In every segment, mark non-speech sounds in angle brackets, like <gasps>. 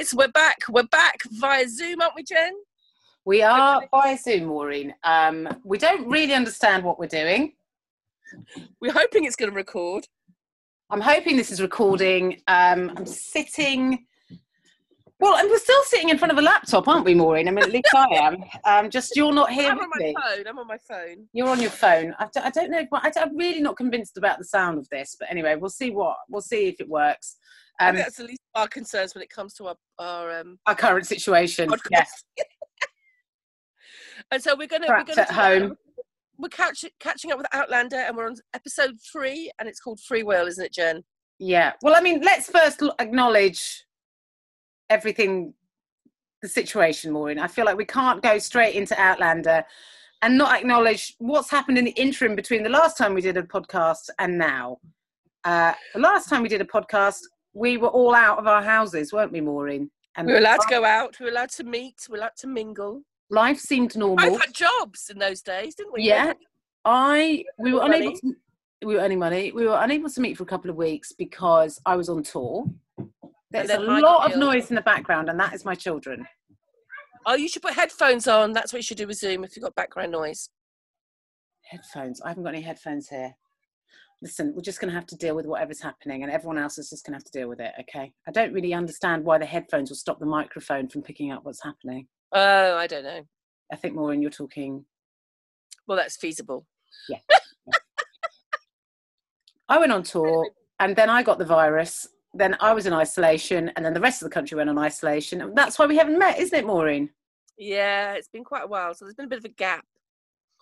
Guys, we're back. We're back via Zoom, aren't we, Jen? We are via Zoom, Maureen. Um, we don't really understand what we're doing. We're hoping it's going to record. I'm hoping this is recording. Um, I'm sitting. Well, and we're still sitting in front of a laptop, aren't we, Maureen? I mean, at least I <laughs> am. Um, just you're not here I'm on my me. phone. I'm on my phone. You're on your phone. I don't, I don't know. I'm really not convinced about the sound of this, but anyway, we'll see what we'll see if it works. Um, that's the least of our concerns when it comes to our, our um, our current situation. Yes. <laughs> And so we're going to we're going at home. We're catch, catching up with Outlander, and we're on episode three, and it's called Free Will, isn't it, Jen? Yeah. Well, I mean, let's first acknowledge everything, the situation, Maureen. I feel like we can't go straight into Outlander and not acknowledge what's happened in the interim between the last time we did a podcast and now. Uh, the last time we did a podcast, we were all out of our houses, weren't we, Maureen? And We were allowed to go out. We were allowed to meet. We were allowed to mingle. life seemed normal. I had jobs in those days, didn't we? Yeah. I we were unable to we were earning money. We were unable to meet for a couple of weeks because I was on tour. There's a then I got lot of ill. noise in the background, and that is my children. Oh, you should put headphones on. That's what you should do with Zoom if you've got background noise. Headphones. I haven't got any headphones here. Listen, we're just going to have to deal with whatever's happening, and everyone else is just going to have to deal with it. Okay. I don't really understand why the headphones will stop the microphone from picking up what's happening. Oh, I don't know. I think Maureen, you're talking. Well, that's feasible. Yeah. I went on tour, and then I got the virus. Then I was in isolation, and then the rest of the country went on isolation. And that's why we haven't met, isn't it, Maureen? Yeah, it's been quite a while, so there's been a bit of a gap.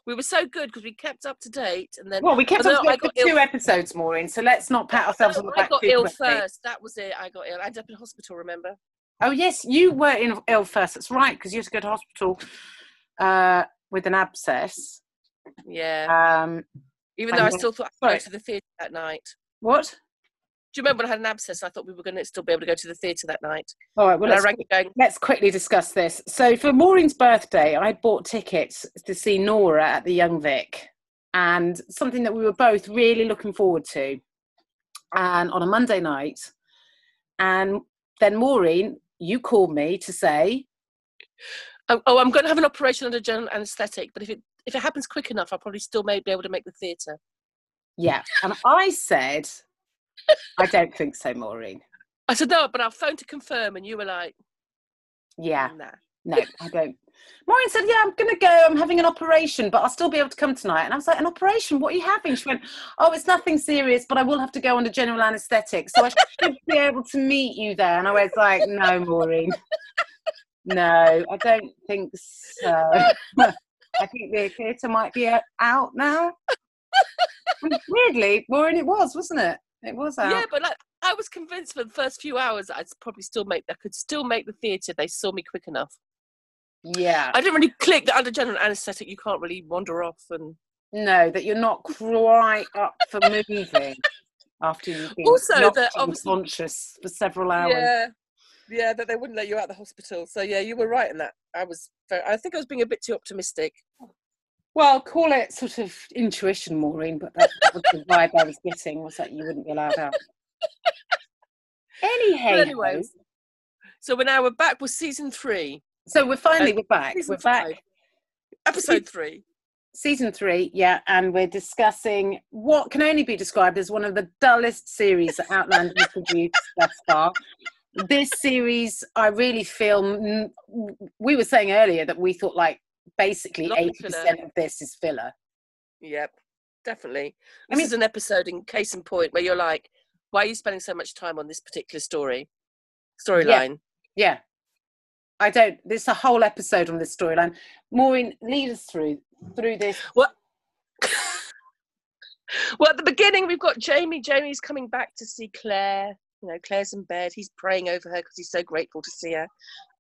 We were so good because we kept up to date, and then Well, we kept on I got for two ill- episodes, Maureen. So let's not pat ourselves on the back I got ill quickly. first. That was it. I got ill. I ended up in hospital. Remember? Oh yes, you were in ill first. That's right, because you had to go to hospital uh, with an abscess. Yeah. Um, Even though I and still thought I'd go to the theatre that night. what? Do you remember when I had an abscess? I thought we were going to still be able to go to the theatre that night. All right. Well, I let's, going. let's quickly discuss this. So for Maureen's birthday, I bought tickets to see Nora at the Young Vic, and something that we were both really looking forward to. And on a Monday night, and then Maureen, you called me to say, Oh, oh, I'm going to have an operation under general anaesthetic, but if it if it happens quick enough, I'll probably still may be able to make the theatre. yeah, and I said, I don't think so, Maureen. I said no, but I'll phone to confirm, and you were like, Yeah, mm, nah. no, I don't. Maureen said, Yeah, I'm going to go. I'm having an operation, but I'll still be able to come tonight. And I was like, An operation? What are you having? She went, Oh, it's nothing serious, but I will have to go under general anaesthetic. So I should be able to meet you there. And I was like, No, Maureen. No, I don't think so. I think the theatre might be out now. And weirdly, Maureen, it was, wasn't it? It was out. Yeah, but like I was convinced for the first few hours I'd probably still make I could still make the theatre. They saw me quick enough. yeah. I didn't really click that under general anaesthetic. You can't really wander off and No, that you're not quite up for moving after you've been Also, that unconscious for several hours. yeah, yeah, that they wouldn't let you out of the hospital. So yeah, you were right in that. I was, very, I think I was being a bit too optimistic. Well, call it sort of intuition, Maureen, but that was the vibe I was getting was that you wouldn't be allowed out. Anyhow, anyway, so we're now we're back with season three, so we're finally uh, we're back. We're back. five. episode three. season three, yeah, and we're discussing what can only be described as one of the dullest series that Outlander has produced thus far. This series, I really feel, we were saying earlier that we thought like basically 80% of this is filler. Yep, definitely. I This mean- is an episode in case in point where you're like, why are you spending so much time on this particular story storyline? Yeah. I don't, there's a whole episode on this storyline. Maureen, lead us through through this. What? <laughs> well, at the beginning, we've got Jamie. Jamie's coming back to see Claire. You know, Claire's in bed. He's praying over her because he's so grateful to see her.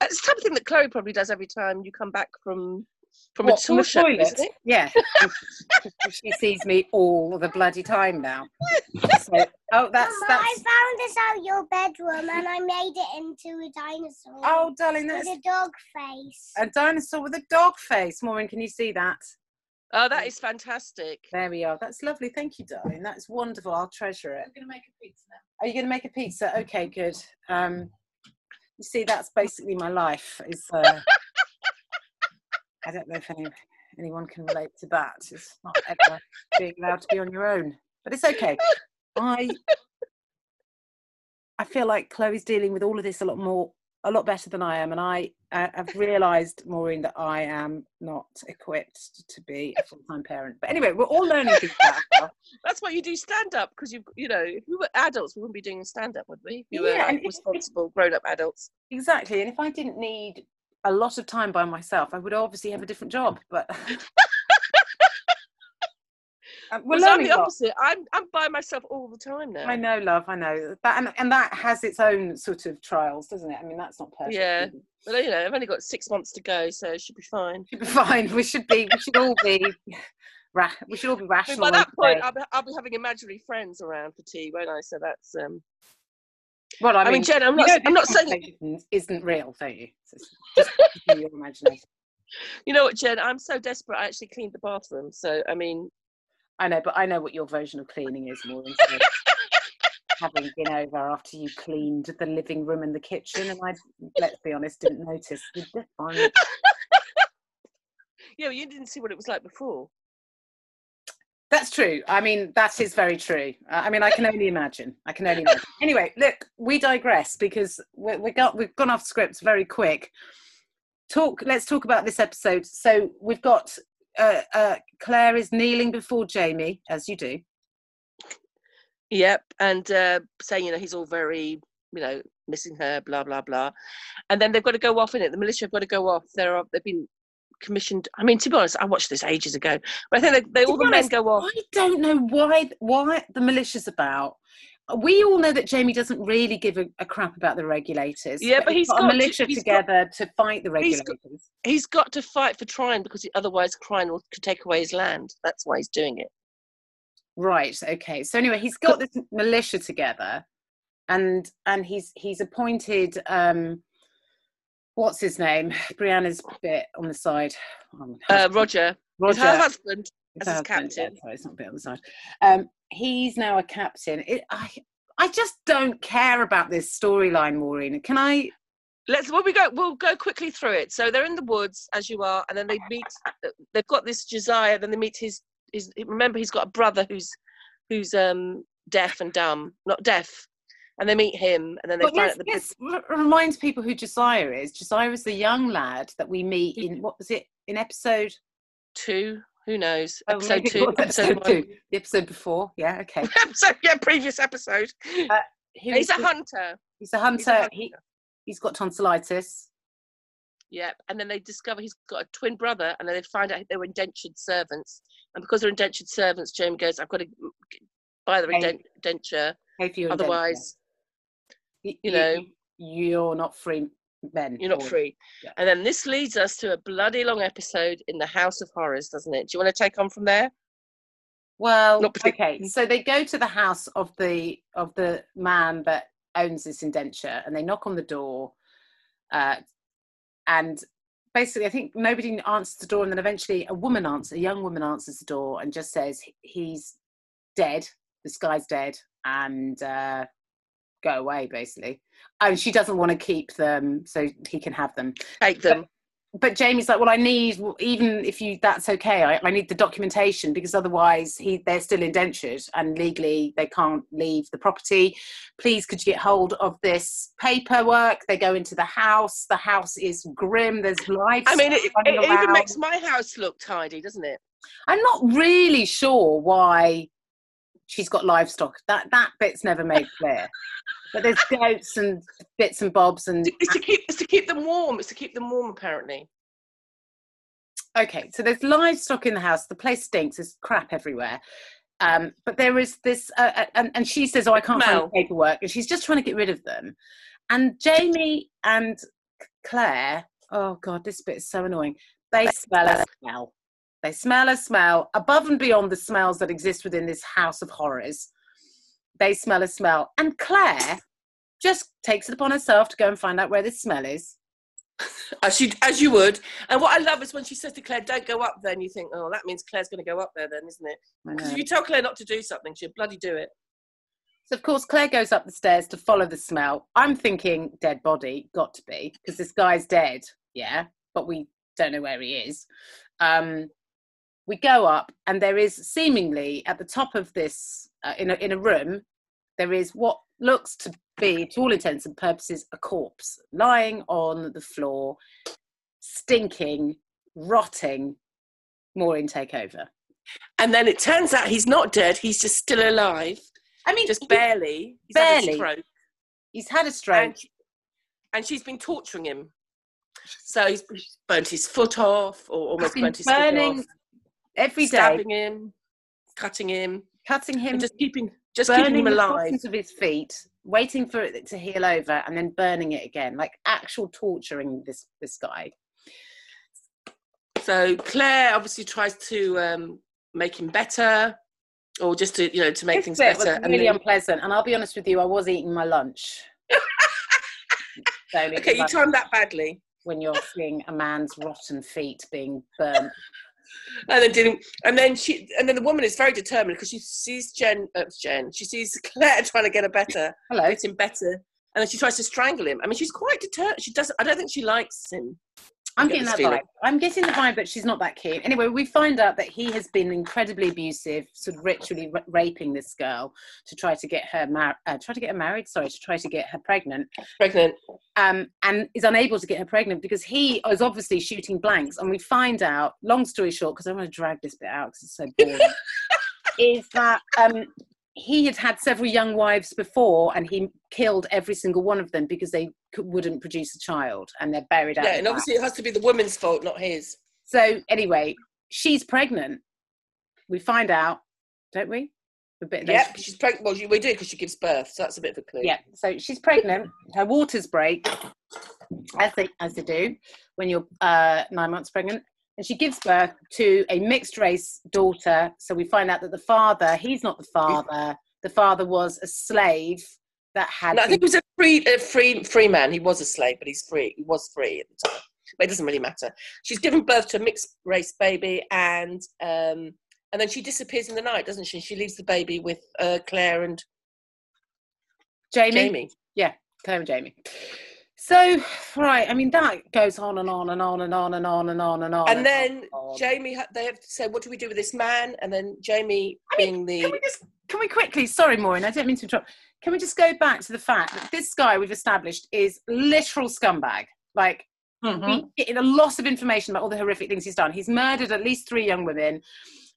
It's the type of thing that Chloe probably does every time you come back from from What, a from the toilet? isn't it? Yeah. <laughs> she sees me all the bloody time now. So, oh, that's Mama, that's. I found this out your bedroom and I made it into a dinosaur. Oh, darling, with that's a dog face. a dinosaur with a dog face. Maureen, can you see that? Oh, that is fantastic. There we are. That's lovely. Thank you, darling. That's wonderful. I'll treasure it. I'm gonna make a pizza now. Are you going to make a pizza? Okay, good. Um, You see, that's basically my life. Is uh, I don't know if any, anyone can relate to that. It's not ever being allowed to be on your own, but it's okay. I I feel like Chloe's dealing with all of this a lot more, a lot better than I am, and I uh, have realised, Maureen, that I am not equipped to be a full-time parent. But anyway, we're all learning things. That's why you do stand up because you you know if we were adults we wouldn't be doing stand up, would we? If were Yeah, and like, responsible grown up adults. Exactly, and if I didn't need a lot of time by myself, I would obviously have a different job. But <laughs> Um, we're I'm the opposite. I'm I'm by myself all the time now. I know, love. I know that, and, and that has its own sort of trials, doesn't it? I mean, that's not perfect. Yeah. it? But you know, I've only got six months to go, so it should be fine. Should be fine. We should be. We should all be. Ra- we should all be I mean, rational. by that point, I'll be, I'll be having imaginary friends around for tea, won't I? So that's um. Well, I I mean, mean, Jen, I'm you not. know I'm not saying. isn't real, don't you? It's just <laughs> your imagination. You know what, Jen? I'm so desperate. I actually cleaned the bathroom. So I mean, I know, but I know what your version of cleaning is, more So <laughs> having been over after you cleaned the living room and the kitchen, and I, let's be honest, didn't notice the difference. <laughs> yeah, you didn't see what it was like before. That's true. I mean, that is very true. I mean, I can only imagine. I can only imagine. Anyway, look, we digress because we, we got we've gone off script very quick. Talk. Let's talk about this episode. So we've got uh, uh, Claire is kneeling before Jamie, as you do. Yep, and uh, saying you know he's all very you know missing her, blah blah blah, and then they've got to go off in it. The militia have got to go off. They're they've been commissioned. I mean, to be honest, I watched this ages ago, but I think they, they all the men go off. I don't know why why the militia's about. We all know that Jamie doesn't really give a, a crap about the regulators. Yeah, but he's got, got a militia he's got- together to fight the he's regulators. got- He's got to fight for Tryon because he, otherwise Tryon will could take away his land. That's why he's doing it. Right. Okay. So anyway, he's got this militia together, and and he's he's appointed um, what's his name? Brianna's bit on the side. Um, Uh, Roger, Roger, her husband. as his husband, yeah, captain. sorry, it's not a bit on the side. Um, he's now a captain. It, I I just don't care about this storyline, Maureen. Can I? Let's. Well, we go. We'll go quickly through it. So they're in the woods as you are, and then they meet. They've got this Josiah. Then they meet his. His. Remember, he's got a brother who's, who's um deaf and dumb, not deaf, and they meet him, and then they But find yes, out the. reminds people who Josiah is. Josiah is the young lad that we meet in mm-hmm. what was it in episode two. Who knows? Oh, <laughs> Episode two. Episode, episode one. two. The episode before. Yeah, okay. <laughs> episode. Yeah, previous episode. Uh, who he's a the- hunter. He's a He's hunter. a hunter. He he's got tonsillitis. Yep. And then they discover he's got a twin brother, and then they find out they were indentured servants. And because they're indentured servants, Jamie goes, "I've got to buy the indent- indenture, Pay for your indenture. otherwise You know- you're not free men. you're not or- free." yeah. And then this leads us to a bloody long episode in the House of Horrors, doesn't it? Do you want to take on from there? Well, okay. So they go to the house of the of the man that owns this indenture, and they knock on the door, uh, and basically, I think nobody answers the door, and then eventually, a woman answers, a young woman answers the door, and just says he's dead. This guy's dead, and uh, go away, basically. And she doesn't want to keep them, so he can have them Take them. but Jamie's like, well, I need even if you that's okay. I, I need the documentation because otherwise he they're still indentured and legally they can't leave the property. Please, could you get hold of this paperwork? They go into the house. The house is grim. There's lights. I mean, it, it even makes my house look tidy, doesn't it? I'm not really sure why she's got livestock. That that bit's never made clear. But there's goats and bits and bobs and It's to keep. It's to keep them warm. It's to keep them warm, apparently. okay, so there's livestock in the house. The place stinks. There's crap everywhere. Um, but there is this, uh, uh, and, and she says, "Oh, I can't find Smell. the paperwork," and she's just trying to get rid of them. And Jamie and Claire, oh god, this bit is so annoying. They smell. They smell a smell above and beyond the smells that exist within this house of horrors. They smell a smell, and Claire just takes it upon herself to go and find out where this smell is. <laughs> As you as you would. And what I love is when she says to Claire, "Don't go up there," and you think, "Oh, that means Claire's going to go up there, then, isn't it?" Because if you tell Claire not to do something, she'll bloody do it. So of course Claire goes up the stairs to follow the smell. I'm thinking dead body, got to be, because this guy's dead, yeah, but we don't know where he is. Um, we go up, and there is seemingly at the top of this, uh, in a in a room, there is what looks to be, to all intents and purposes, a corpse lying on the floor, stinking, rotting. Maureen, take over. And then it turns out he's not dead. He's just still alive, I mean, just he- barely. He's had barely. a stroke, he's had a stroke. and, and she's been torturing him. So he's burnt his foot off, or almost burnt his burning foot off, every day, stabbing him, cutting him, cutting him, and just keeping just keeping him the alive. bottoms of his feet, waiting for it to heal over, and then burning it again, like actual torturing this this guy. So Claire obviously tries to um, make him better, or just to you know to make This things bit was better. really then- unpleasant, and I'll be honest with you, I was eating my lunch. <laughs> Okay, you timed that badly. when you're seeing a man's rotten feet being burnt. And then didn't and then she and then the woman is very determined because she sees jen uh, jen she sees <laughs> claire trying to get her better Hello. get him better and then she tries to strangle him i mean she's quite determined she doesn't i don't think she likes him I'm get getting that feeling. vibe. I'm getting the vibe but she's not that keen. Anyway, we find out that he has been incredibly abusive, sort of ritually ra- raping this girl to try to get her mar- uh, try to get her married. Sorry, to try to get her pregnant. pregnant um, and is unable to get her pregnant because he is obviously shooting blanks. And we find out, long story short, because I want to drag this bit out because it's so boring, <laughs> is that um, he had had several young wives before and he killed every single one of them because they wouldn't produce a child and they're buried out. yeah and obviously it has to be the woman's fault not his So, anyway, she's pregnant. We find out, don't we? A bit yeah she's pregnant well we do because she gives birth so that's a bit of a clue Yeah, so she's pregnant. Her waters break, as they as they do when you're uh, nine months pregnant, and she gives birth to a mixed race daughter. So we find out that the father, he's not the father. The father was a slave that had. no, i think he was a free a free free man he was a slave but he's free he was free at the time but it doesn't really matter she's given birth to a mixed race baby and um and then she disappears in the night doesn't she she leaves the baby with uh, claire and Jamie, jamie Yeah, Claire and Jamie. So right, I mean that goes on and on and on and on and on and on and on. and then on and on. Jamie, they have to say, "What do we do with this man?" And then Jamie, I mean, being Can the we just can we quickly? Sorry, Maureen, I didn't mean to interrupt. Can we just go back to the fact that this guy we've established is literal scumbag? Like we get a lot of information about all the horrific things he's done. He's murdered at least three young women.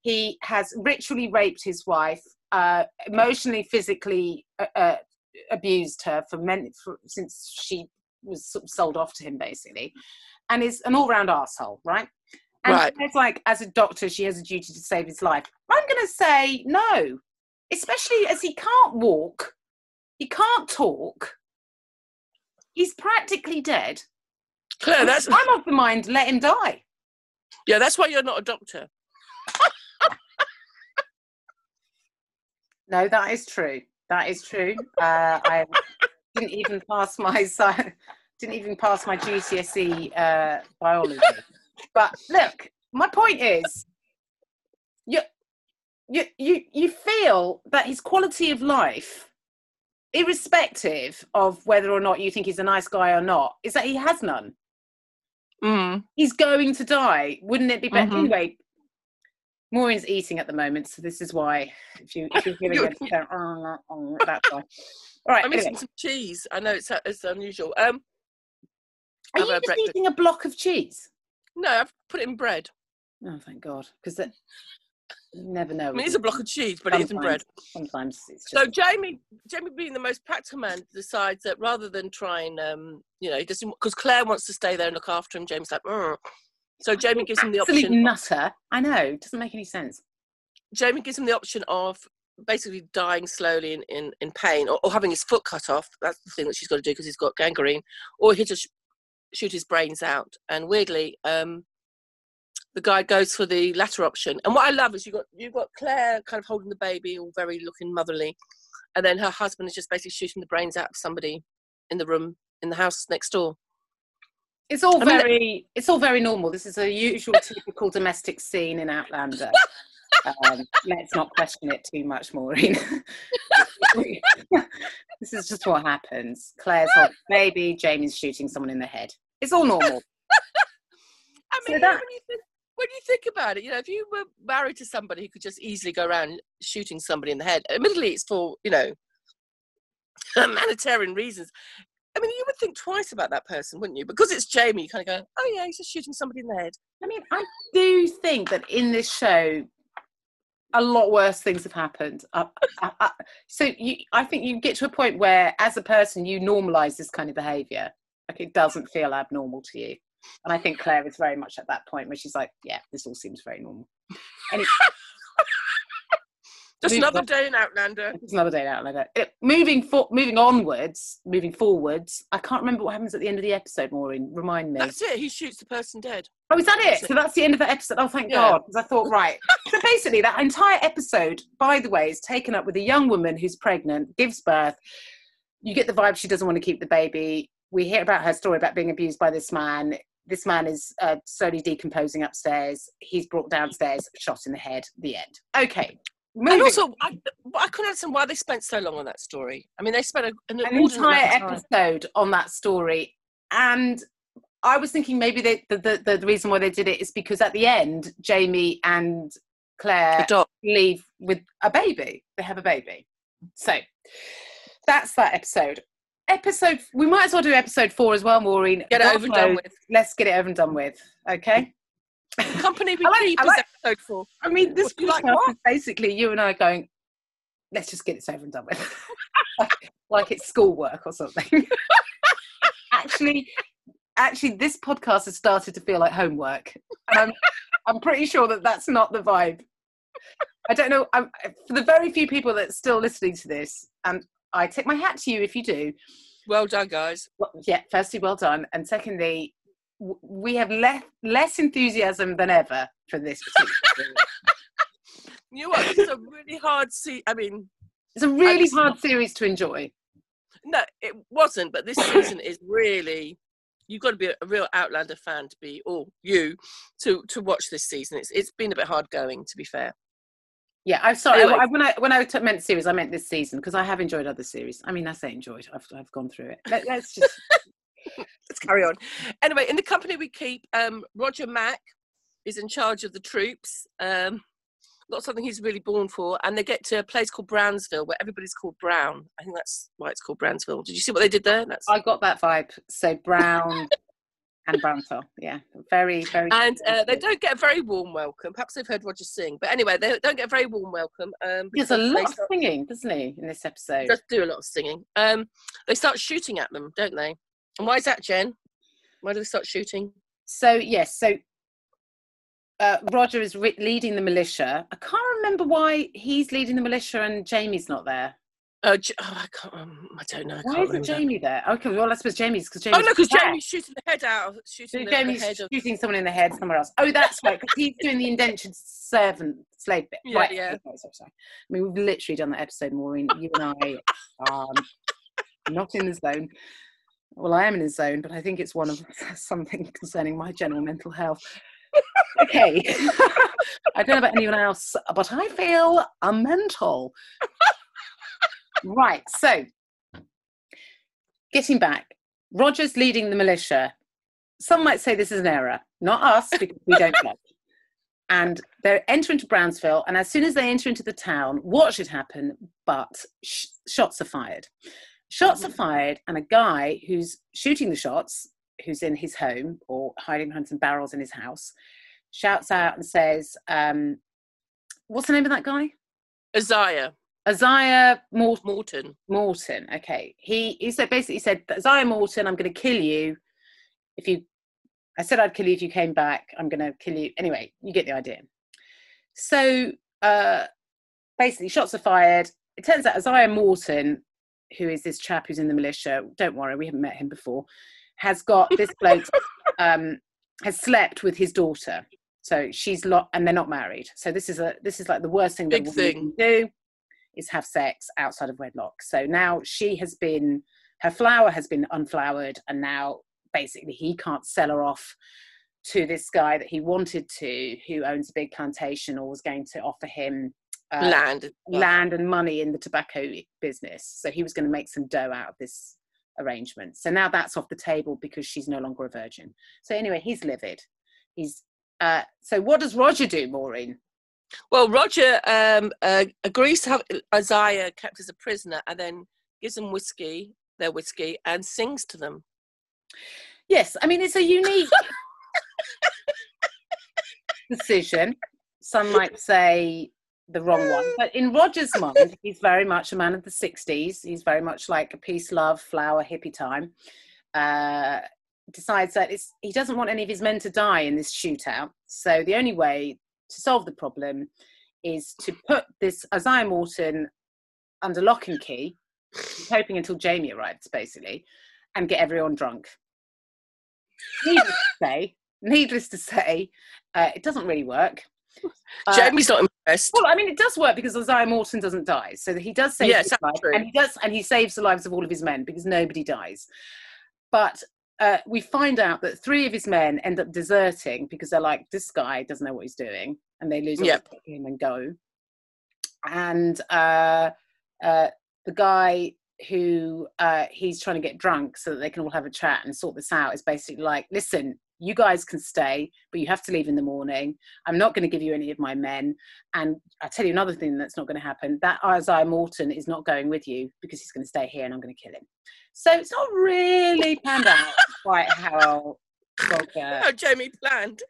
He has ritually raped his wife, uh, emotionally, physically uh, uh, abused her for, men, for since she was sold off to him, basically, and is an all-round asshole, right? And Right. it's like, as a doctor, she has a duty to save his life. I'm going to say no, especially as he can't walk, he can't talk, he's practically dead. Claire. That's I'm of the mind, let him die. yeah. That's why you're not a doctor. No, that is true. That is true. Uh, I didn't even pass my didn't even pass my GCSE uh, biology. But look, my point is, you you you you feel that his quality of life, irrespective of whether or not you think he's a nice guy or not, is that he has none. Mm. He's going to die. Wouldn't it be better Mhm. anyway? Maureen's eating at the moment, so this is why. If you if <laughs> you're hearing it, "Oh, oh," that's why. All right. I'm Anyway, missing some cheese. I know it's it's unusual. Um, are have you just breakfast. eating a block of cheese? no, I've put it in bread. Oh, thank God, because <laughs> you never know. I mean, it's a block of cheese, but it is in bread. Sometimes it's just So Jamie, Jamie being the most practical man, decides that rather than trying, um, you know, he doesn't because Claire wants to stay there and look after him. Jamie's like, "Mm." so Jamie gives him the absolute option. nutter. I know. It doesn't make any sense. Jamie gives him the option of basically dying slowly in, in, in pain or, or having his foot cut off. That's the thing that she's got to do because he's got gangrene, or he just shoot his brains out. And weirdly, um, the guy goes for the latter option. And what I love is you got you've got Claire kind of holding the baby, all very looking motherly, and then her husband is just basically shooting the brains out of somebody in the room in the house next door. It's all I mean, very. It's all very normal. This is a usual, typical domestic scene in Outlander. um, let's not question it too much, Maureen. <laughs> this is just what happens. Claire's hot baby, Jamie's shooting someone in the head. It's all normal. <laughs> I So that- when, you think, when you think about it, you know, if you were married to somebody who could just easily go around shooting somebody in the head, admittedly, it's for, you know, <laughs> humanitarian reasons. I mean, you would think twice about that person, wouldn't you? Because it's Jamie, you kind of go, oh, yeah, he's just shooting somebody in the head. I mean, I do think that in this show, a lot worse things have happened. So you, I think you get to a point where, as a person, you normalise this kind of behaviour. Like it doesn't feel abnormal to you. And I think Claire is very much at that point where she's like, "Yeah, this all seems very normal." <laughs> Just another on. day in Outlander. it's another day out later. It, uh, moving for, moving onwards, moving forwards. I can't remember what happens at the end of the episode. Maureen, remind me. That's it. He shoots the person dead. Oh, is that it? That's it. So that's the end of the episode. Oh, thank Yeah. God. Because I thought, right. so basically, that entire episode, by the way, is taken up with a young woman who's pregnant, gives birth. You get the vibe she doesn't want to keep the baby. We hear about her story about being abused by this man. This man is uh, slowly decomposing upstairs. He's brought downstairs, shot in the head. The end. Okay. And also, I, I couldn't understand why they spent so long on that story. I mean, they spent a, an, an entire amount of time. episode on that story and i was thinking maybe they, the, the, the reason why they did it is because at the end jamie and claire leave with a baby they have a baby so that's that episode episode we might as well do episode four as well maureen. Get it over and done with. let's get it over and done with okay? Company we <laughs> like- keep is like- episode four. i mean this you like? what? is basically you and i going let's just get this over and done with. <laughs> Like it's schoolwork or something. <laughs> Actually actually this podcast has started to feel like homework. And i'm pretty sure that that's not the vibe. I don't know I'm, for the very few people that's still listening to this and i take my hat to you if you do Well done, guys. well, yeah firstly well done and secondly w- we have less less enthusiasm than ever for this particular. <laughs> You know what? Is a really hard see. I mean, it's a really hard series to enjoy no, it wasn't. But this season is really. You've got to be a real Outlander fan to be, or you, to to watch this season. It's it's been a bit hard going, to be fair. Yeah, I'm sorry. Anyway. I, when I when I t- meant series, I meant this season because I have enjoyed other series. I mean, I say enjoyed. I've I've gone through it. Let, let's just <laughs> Let's carry on. Anyway, in the company we keep, um, Roger Mack is in charge of the troops. Um, not something he's really born for, and they get to a place called Brownsville where everybody's called Brown. I think that's why it's called Brownsville. Did you see what they did there? That's I got that vibe. So brown and Brownsville. Yeah, very very. and uh, they don't get a very warm welcome. Perhaps they've heard Roger sing, but anyway, they don't get a very warm welcome. Um, There's a lot of start- singing, doesn't he, in this episode? does do a lot of singing. Um, they start shooting at them, don't they? And why is that, Jen? Why do they start shooting? So yes, so uh, Roger is re- leading the militia. I can't remember why he's leading the militia and Jamie's not there. Uh, oh, I can't. Um, I don't know. I Why isn't. Jamie there? Okay, well I suppose Jamie's because Oh no, because. Jamie's shooting the head out. of- So Shooting the, the Jamie's head of. shooting someone in the head somewhere else. Oh, that's right, because he's doing the indentured servant slave bit. Yeah, right. yeah. Okay, sorry, sorry. I mean, we've literally done that episode, Maureen. You and I are not in the zone. Well, I am in the zone, but I think it's one of <laughs> something concerning my general mental health. Okay. <laughs> I don't know about anyone else, but I feel a mental. Right. So, getting back, Roger's leading the militia. Some might say this is an error, not us, because we don't know. <laughs> And they enter into Brownsville, and as soon as they enter into the town, what should happen? But sh- shots are fired. Shots are fired, and a guy who's shooting the shots, who's in his home or hiding behind some barrels in his house, shouts out and says, um, "What's the name of that guy?" Isaiah Isaiah Morton. Morton. Morton. Okay. He he said basically said, Isaiah Morton, I'm gonna kill you if you I said I'd kill you if you came back. I'm gonna kill you. Anyway, you get the idea. So uh basically shots are fired. It turns out Isaiah Morton, who is this chap who's in the militia, don't worry, we haven't met him before, has got this <laughs> bloke um has slept with his daughter. So she's lot and they're not married. So this is a this is like the worst thing Big that thing. can do is have sex outside of wedlock. So now she has been, her flower has been unflowered, and now basically he can't sell her off to this guy that he wanted to, who owns a big plantation or was going to offer him uh, Land. land and money in the tobacco business. So he was going to make some dough out of this arrangement. So now that's off the table because she's no longer a virgin. So anyway, he's livid. He's uh, so what does Roger do, Maureen? Well, Roger um, uh, agrees to have Isaiah kept as a prisoner and then gives them whiskey, their whiskey, and sings to them. Yes, I mean it's a unique <laughs> decision. Some might say the wrong one, but in Roger's mind, he's very much a man of the '60s. He's very much like a peace, love, flower, hippie time. Uh, decides that it's, he doesn't want any of his men to die in this shootout. So the only way to solve the problem is to put this Isaiah Morton under lock and key, <laughs> hoping until Jamie arrives, basically, and get everyone drunk. Needless to say, needless to say, uh, it doesn't really work. Uh, Jamie's not impressed. well, I mean, it does work because Isaiah Morton doesn't die, so he does save Yes, his life, true. and he does, and he saves the lives of all of his men because nobody dies. But uh, we find out that three of his men end up deserting because they're like, this guy doesn't know what he's doing, and they lose Yep. him and go. And uh, uh, the guy who uh, he's trying to get drunk so that they can all have a chat and sort this out is basically like, listen, you guys can stay, but you have to leave in the morning. I'm not going to give you any of my men. And I'll tell you another thing that's not going to happen. That Isaiah Morton is not going with you because he's going to stay here and I'm going to kill him. So it's not really planned out quite how <laughs> How Jamie planned.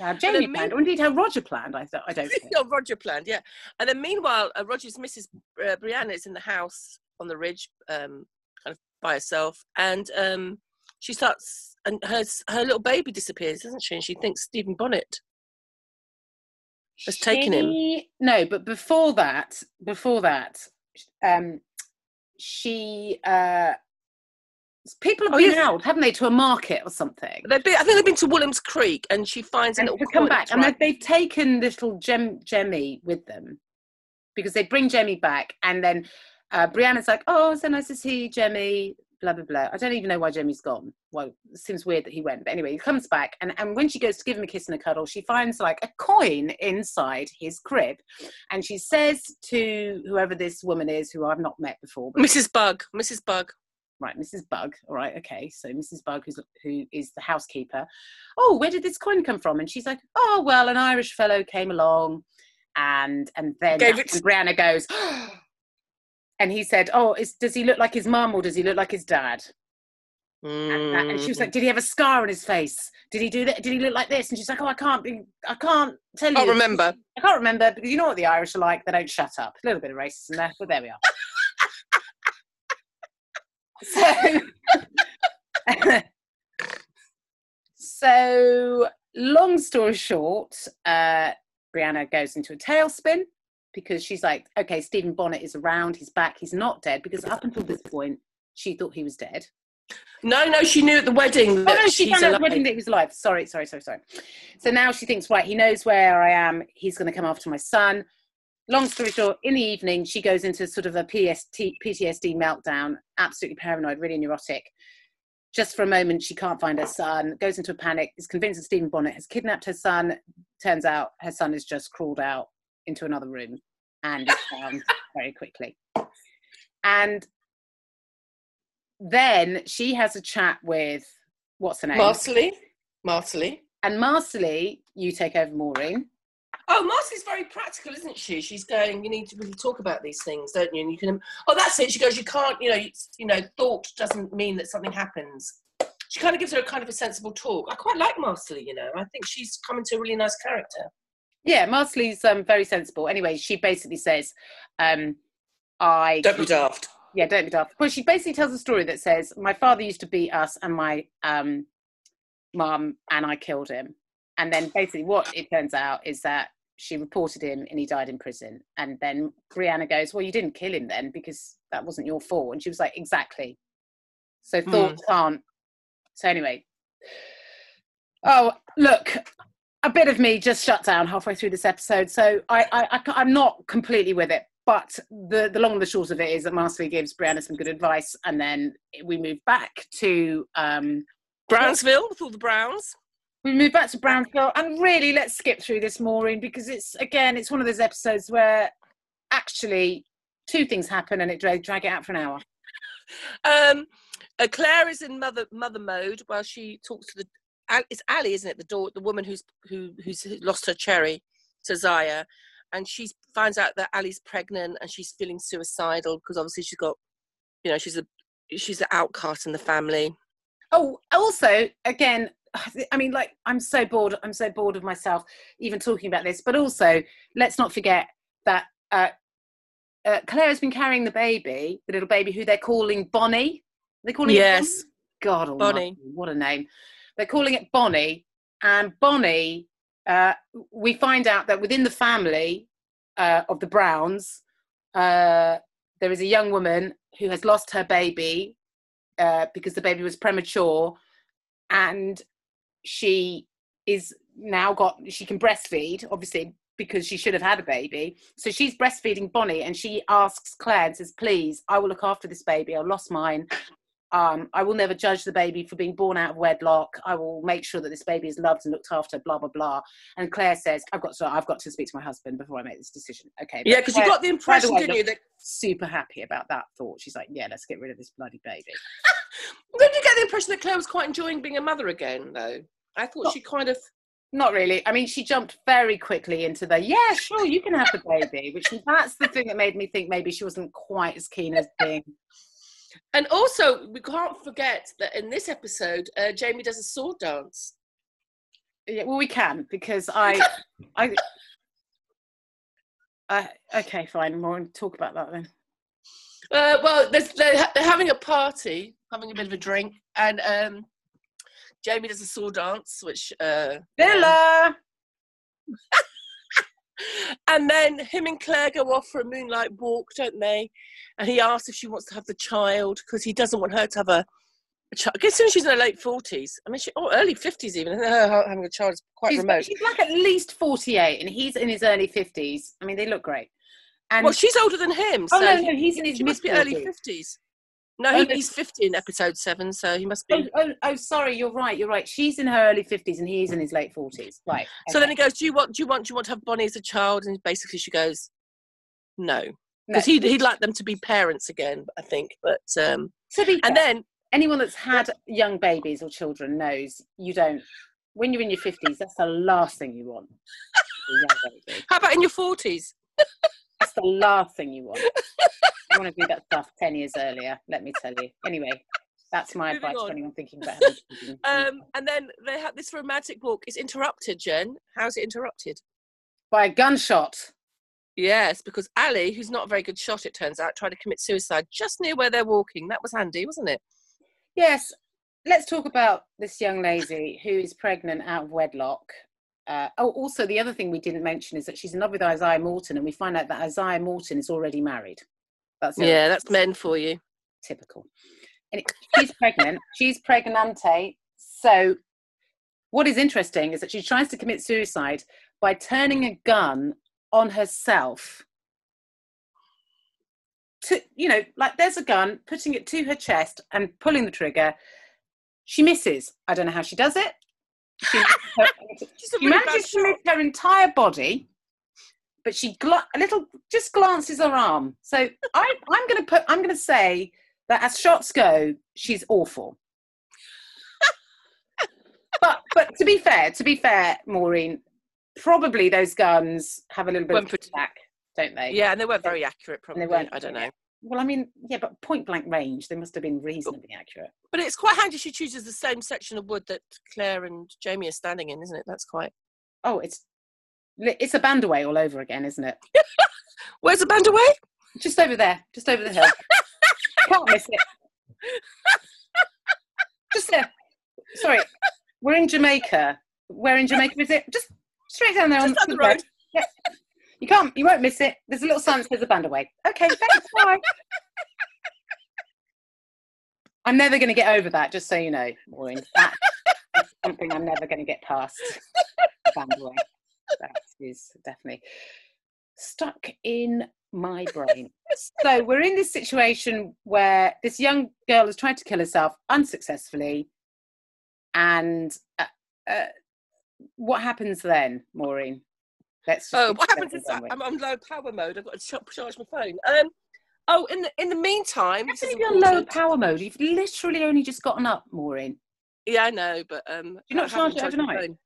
how Jamie planned, or indeed how Roger planned. I thought I don't think. no, Roger planned, yeah. And then meanwhile, uh, Roger's Mrs. Uh, Brianna is in the house on the ridge, um, kind of by herself, and um, she starts, and her her little baby disappears, doesn't she? And she thinks Stephen Bonnet has taken him. No, but before that, before that, um, she uh, people have Oh, been yes. out, haven't they, to a market or something? They've been, I think they've been to Williams Creek, and she finds a and little come back, that's and they- they've taken little Gem Jemmy with them because they bring Jemmy back, and then uh, Brianna's like, "Oh, so nice to see you, Jemmy." Blah blah blah. I don't even know why Jemmy's gone. Well, it seems weird that he went, but anyway, he comes back, and and when she goes to give him a kiss and a cuddle, she finds like a coin inside his crib, and she says to whoever this woman is, who I've not met before, Mrs. Bug, Mrs. Bug. right, Mrs. Bug. All right, okay. So Mrs. Bug, who's who is the housekeeper. Oh, where did this coin come from? And she's like, oh well, an Irish fellow came along, and and then Gave when Brianna goes, <gasps> oh, and he said, oh, is, does he look like his mum or does he look like his dad? And, that- and she was Mm. like, did he have a scar on his face? Did he do that? Did he look like this? And she's like, oh, I can't be, I can't tell you. I'll remember. I can't remember because you know what the Irish are like. They don't shut up. A little bit of racism there, but there we are. <laughs> so, <laughs> so long story short, uh, Brianna goes into a tailspin because she's like, okay, Stephen Bonnet is around. He's back. He's not dead because up until this point, she thought he was dead. No, no, she knew at the wedding Oh no, she found at the wedding that he was alive. Sorry, sorry, sorry, sorry. So now she thinks, right, he knows where I am. He's going to come after my son. Long story short, in the evening, she goes into sort of a PST, PTSD meltdown, absolutely paranoid, really neurotic. Just for a moment, she can't find her son, goes into a panic, is convinced that Stephen Bonnet has kidnapped her son. Turns out her son has just crawled out into another room and is found <laughs> very quickly. And then she has a chat with what's her name? Marsali. Marsali. And Marsali, you take over Maureen. Oh, Marcy's very practical, isn't she? She's going, you need to really talk about these things, don't you? And you can, oh, that's it. She goes, you can't, you know, you, you know, thought doesn't mean that something happens. She kind of gives her a kind of a sensible talk. I quite like Marsali, you know. I think she's come into a really nice character. Yeah, Marsali's um, very sensible. Anyway, she basically says, um, I. Don't be daft. Yeah, don't be daft. Well, she basically tells a story that says, my father used to beat us and my um, mum, and I killed him. And then basically what it turns out is that she reported him and he died in prison. And then Brianna goes, well, you didn't kill him then because that wasn't your fault. And she was like, exactly. So thoughts can't. So anyway. Oh, look, a bit of me just shut down halfway through this episode. So I, I, I am not completely with it. But the, the long and the short of it is that Marsali gives Brianna some good advice, and then we move back to um, Brownsville with all the Browns. we move back to Brownsville, and really, let's skip through this, Maureen, because it's again, it's one of those episodes where actually two things happen and it drag, drag it out for an hour. Um, uh, Claire is in mother mother mode while she talks to the. It's Ali, isn't it? The door, the woman who's who who's lost her cherry to Zaya, and she finds out that Ali's pregnant and she's feeling suicidal because obviously she's got, you know, she's a she's the outcast in the family. Oh, also, again, I mean, like, I'm so bored. I'm so bored of myself even talking about this. But also, let's not forget that uh, uh, Claire has been carrying the baby, the little baby who they're calling Bonnie. They're calling it Yes. Bonnie? God almighty, Bonnie. what a name. They're calling it Bonnie. And Bonnie, uh, we find out that within the family uh, of the Browns, uh, there is a young woman who has lost her baby uh, because the baby was premature and she is now got she can breastfeed obviously because she should have had a baby so she's breastfeeding bonnie and she asks claire and says please i will look after this baby i lost mine um, i will never judge the baby for being born out of wedlock i will make sure that this baby is loved and looked after blah blah blah and claire says i've got to i've got to speak to my husband before i make this decision okay Yeah, because you got the impression, way, didn't you, that super happy about that thought she's like yeah let's get rid of this bloody baby <laughs> did you get the impression that Claire was quite enjoying being a mother again, though? I thought Not- she kind of Not really. I mean, she jumped very quickly into the yeah, sure, you can have the baby, which that's the thing that made me think maybe she wasn't quite as keen as being. And also, we can't forget that in this episode, uh, Jamie does a sword dance. Yeah, well, we can because <laughs> I, I, okay, fine. We'll talk about that then. Uh, well, there's, they're, they're having a party, having a bit of a drink, and um, Jamie does a sword dance, which. Uh, Villa. <laughs> and then him and Claire go off for a moonlight walk, don't they? And he asks if she wants to have the child because he doesn't want her to have a, a child. I guess soon she's in her late 40s. I mean, she, oh, early 50s even. and Her having a child is quite She's, remote. she's like at least forty-eight, and he's in his early fifties. I mean, they look great. And Well, she's older than him. oh so no, no, he's in his she must be early 50s. No, Oh, he, no. he's 50 in episode 7, so he must Oh, be. oh, oh, sorry, you're right. You're right. She's in her early fifties, and he's in his late forties. Right. So then he goes, "Do you want? Do you want? Do you want to have Bonnie as a child?" And basically, she goes, No. Because he'd he'd like them to be parents again. I think, but um, To be and fair, then anyone that's had young babies or children knows you don't when you're in your 50s that's the last thing you want a <laughs> young baby. how about in your forties? that's the last thing you want you want to do that stuff 10 years earlier let me tell you anyway that's my Moving advice on. to anyone thinking about. <laughs> Um, and then they have this romantic walk is interrupted. Jen, how's it interrupted? by a gunshot Yes, because Ali, who's not a very good shot, it turns out, tried to commit suicide just near where they're walking. That was handy, wasn't it? yes let's talk about this young lady who is pregnant out of wedlock uh, oh, also, the other thing we didn't mention is that she's in love with Isaiah Morton, and we find out that Isaiah Morton is already married. That's Yeah, that's men for you. typical. And it- she's pregnant. <laughs> She's pregnante. So, what is interesting is that she tries to commit suicide by turning a gun on herself. To you know, like there's a gun, putting it to her chest and pulling the trigger. She misses. I don't know how she does it. She, <laughs> her, she really manages to move her entire body, but she gla- a little just glances her arm. So I, I'm going to put. I'm going to say that as shots go, she's awful. <laughs> but but to be fair, to be fair, Maureen, probably those guns have a little bit Weren't of pretty- attack, don't they? Yeah, and they weren't very accurate, And probably. they weren't I don't know. Well, I mean, yeah, but point blank range, they must have been reasonably accurate. But it's quite handy she chooses the same section of wood that Claire and Jamie are standing in, isn't it? That's quite. Oh, it's it's a bandaway all over again, isn't it? <laughs> Where's the band away? Just over there, just over the hill. <laughs> Can't miss it. Just there. Sorry, we're in Jamaica. Where in Jamaica is it? Just straight down there on Just down the road. road. Yeah. You can't. You won't miss it. There's a little sign that says a band away. Okay, thanks. <laughs> Bye. I'm never going to get over that. Just so you know, Maureen. That is something I'm never going to get past. <laughs> Band away. That is definitely stuck in my brain. so we're in this situation where this young girl has tried to kill herself unsuccessfully, and uh, uh, what happens then, Maureen? Let's. Oh, what happens is that. I'm on low power mode. I've got to charge my phone. Um. Oh, in the in the meantime, this is you be on low power mode? You've literally only just gotten up, Maureen. Yeah, I know, but um, you not charge it overnight? phone.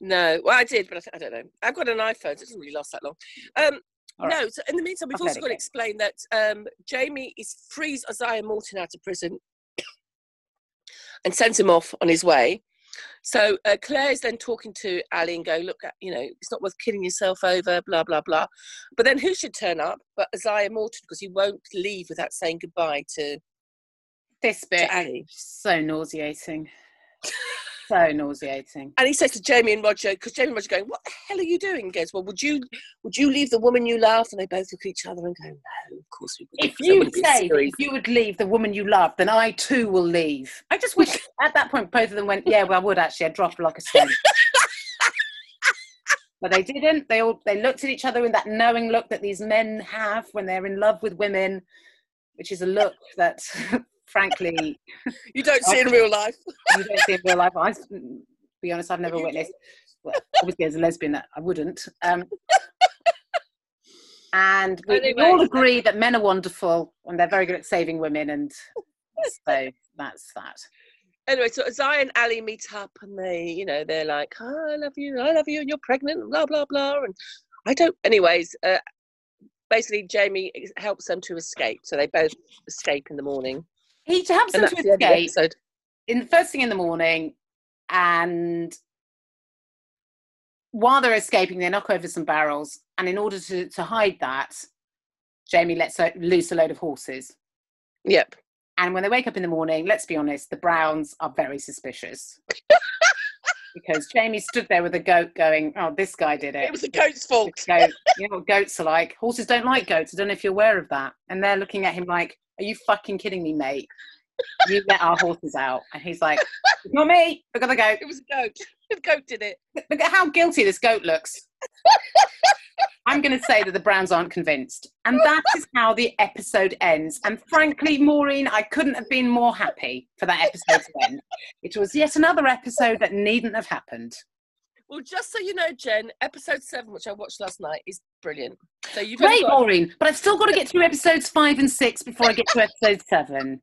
No, well, I did, but I, don't know. I've got an iPhone, so it doesn't really last that long. Um, All right. no, so in the meantime, we've I'll also got to explain that um, Jamie is frees Isaiah Morton out of prison <coughs> and sends him off on his way. So uh, Claire is then talking to Ali and go, look, you know, it's not worth killing yourself over, blah blah blah. But then who should turn up? But Isaiah Morton, because he won't leave without saying goodbye to, This bit to Ali. so nauseating. So nauseating. And he says to Jamie and Roger, because Jamie and Roger are going, "What the hell are you doing?" He goes, "Well, would you would you leave the woman you love?" And they both look at each other and go, "No, of course we would." If you say if you would leave the woman you love, then I too will leave. I just wish <laughs> at that point both of them went, yeah, well, I would actually. I'd drop like a stone. <laughs> but they didn't. They all they looked at each other with that knowing look that these men have when they're in love with women, which is a look that, <laughs> frankly, you don't see in real life. you don't see in real life. I, to be honest, I've never witnessed. Well, obviously, as a lesbian, I wouldn't. Um, and we, we all agree that men are wonderful and they're very good at saving women, and so that's that. Anyway, so Isaiah and Ali meet up, and they, you know, they're like, oh, "I love you, I love you, and you're pregnant," and blah blah blah. And I don't. Anyways, uh, basically, Jamie helps them to escape, so they both escape in the morning, He helps and them that's to the end of the escape in the first thing in the morning, and while they're escaping, they knock over some barrels, and in order to, to hide that, Jamie lets loose a load of horses. Yep. And when they wake up in the morning, let's be honest, the Browns are very suspicious. <laughs> because Jamie stood there with a goat going, Oh, this guy did it. It was the goat's fault. Goat, you know what goats are like? Horses don't like goats. I don't know if you're aware of that. And they're looking at him like, Are you fucking kidding me, mate? You let our horses out. And he's like, "It's Not me. Look at the goat. It was a goat. The goat did it. Look at how guilty this goat looks. I'm going to say that the Browns aren't convinced. And that is how the episode ends. And frankly, Maureen, I couldn't have been more happy for that episode to end. It was yet another episode that needn't have happened. Well, just so you know, Jen, episode seven, which I watched last night, is brilliant. So you've Great, got Maureen, but I've still got to get through episodes five and six before I get to episode seven.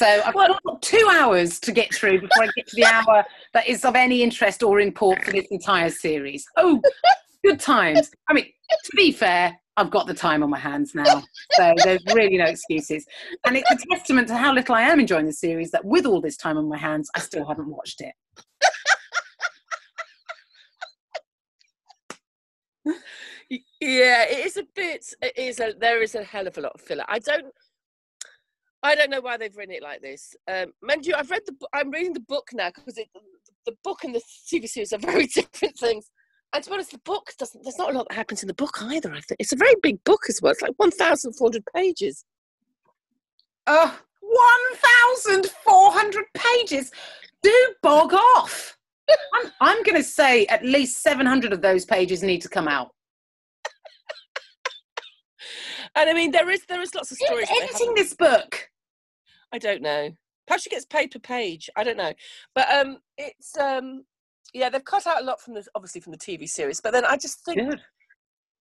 So I've got two hours to get through before I get to the hour that is of any interest or import for this entire series. Oh, good times. I mean, to be fair, I've got the time on my hands now, so there's really no excuses. And it's a testament to how little I am enjoying the series that with all this time on my hands, I still haven't watched it. <laughs> Yeah, it is a bit. It is a. There is a hell of a lot of filler. I don't. I don't know why they've written it like this. Um, mind you, I've read the. I'm reading the book now because the book and the TV series are <laughs> very different things. And to be honest, the book doesn't. There's not a lot that happens in the book either. I think it's a very big book as well. It's like 1,400 pages. Oh, 1,400 pages. Do bog off. <laughs> I'm, I'm going to say at least 700 of those pages need to come out. And I mean, there is there is lots of Who's stories. they editing this book? I don't know. Perhaps she gets paid per page. I don't know. But um, it's um, yeah, they've cut out a lot from the obviously from the TV series. But then I just think Good.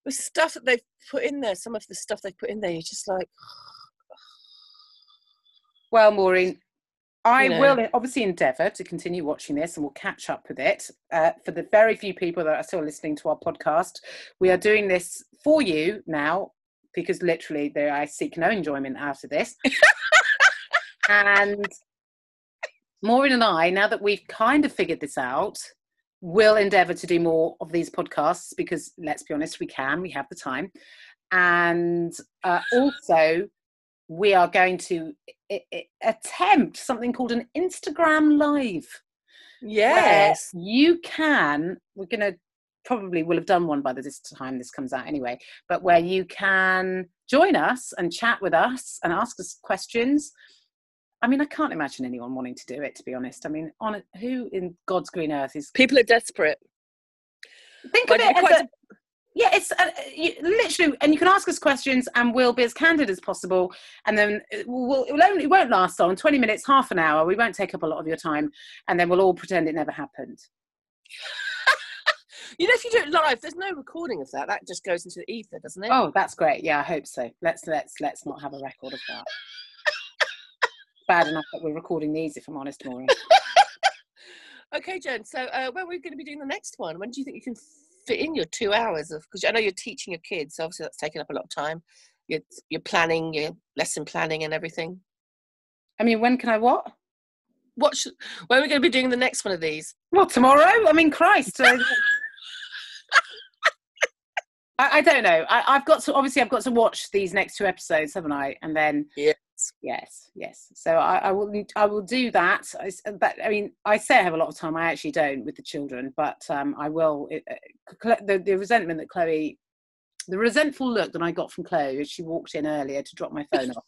the stuff that they've put in there, some of the stuff they've put in there, you're just like, <sighs> Well, Maureen, I will obviously endeavour to continue watching this and we'll catch up with it. Uh, for the very few people that are still listening to our podcast, we are doing this for you now because literally there, I seek no enjoyment out of this. <laughs> and Maureen and I, now that we've kind of figured this out, will endeavour to do more of these podcasts because let's be honest, we can, we have the time. And uh, also, we are going to i- i- attempt something called an Instagram Live. yes, you can. We're going to probably will have done one by the time this comes out anyway, but where you can join us and chat with us and ask us questions. I mean, I can't imagine anyone wanting to do it. To be honest, I mean, on a- who in God's green earth is people are desperate. think Well, of it as a yeah, it's uh, you, literally, and you can ask us questions, and we'll be as candid as possible. And then it will, it will only it won't last long, twenty minutes, half an hour. We won't take up a lot of your time, and then we'll all pretend it never happened. <laughs> You know, if you do it live, there's no recording of that. That just goes into the ether, doesn't it? Oh, that's great. Yeah, I hope so. Let's let's let's not have a record of that. Bad enough that we're recording these, if I'm honest, Maureen. <laughs> Okay, Jen. So, uh, when are we going to be doing the next one? When do you think you can fit in your two hours of? Because I know you're teaching your kids, so obviously that's taking up a lot of time. You're you're planning your lesson planning and everything. I mean, when can I what? What? Should, when are we going to be doing the next one of these? Well, tomorrow. I mean, Christ. <laughs> I, I don't know. I, I've got to obviously I've got to watch these next two episodes, haven't I? And then Yes. Yes, yes. So I, I will I will do that. I, but I mean, I say I have a lot of time. I actually don't with the children, but um, I will. It, uh, the, the resentment that Chloe, the resentful look that I got from Chloe as she walked in earlier to drop my phone off,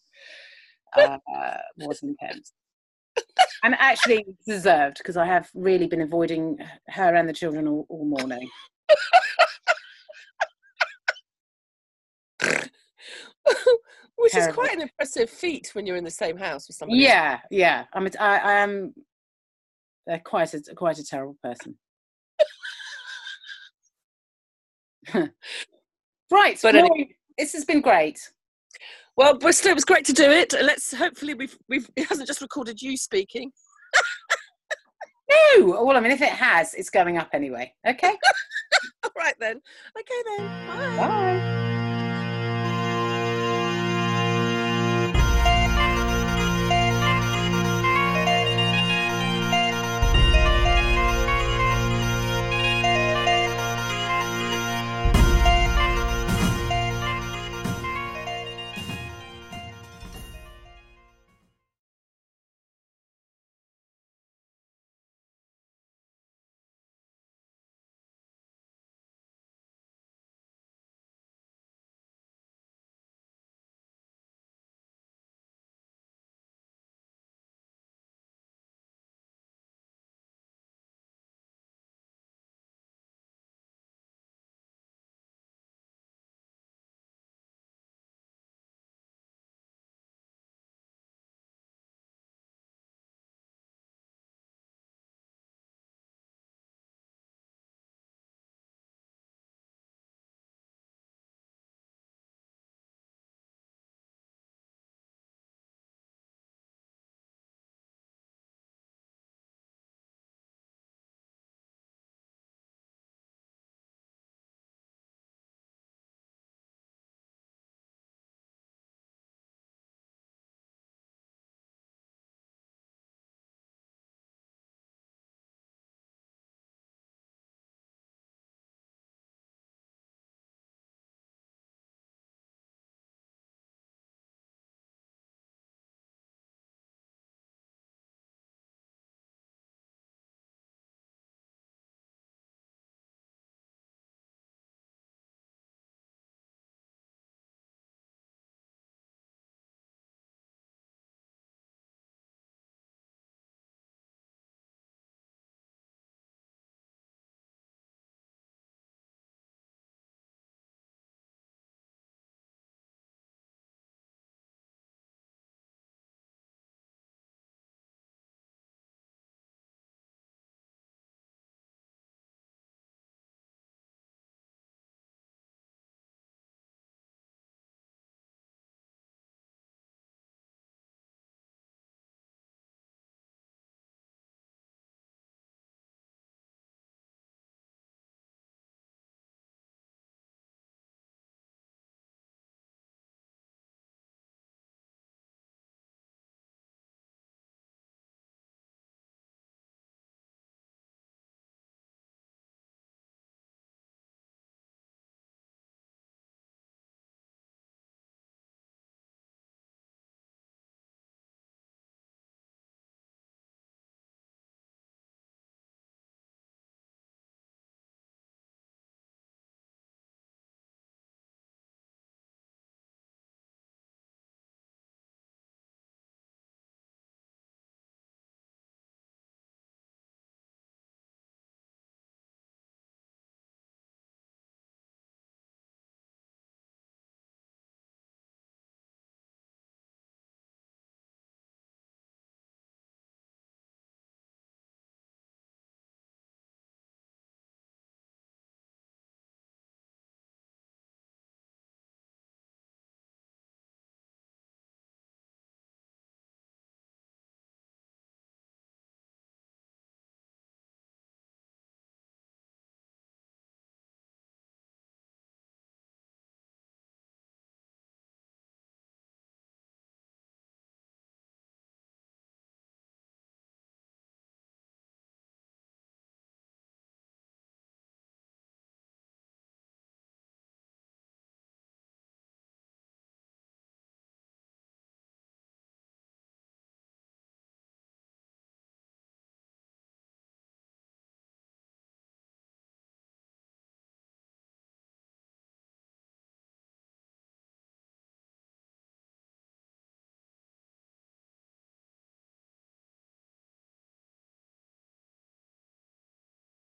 <laughs> uh, was intense. And actually deserved because I have really been avoiding her and the children all, all morning. <laughs> Which is quite an impressive feat when you're in the same house with somebody. Yeah, yeah. I'm. A, I, I am uh, quite a quite a terrible person. <laughs> right, But any- Maureen, this has been great. Well, Bristol, it was great to do it. Let's hopefully we've we've it hasn't just recorded you speaking. No, well, I mean, if it has, it's going up anyway. Okay, <laughs> All right then. Okay then. Bye. bye.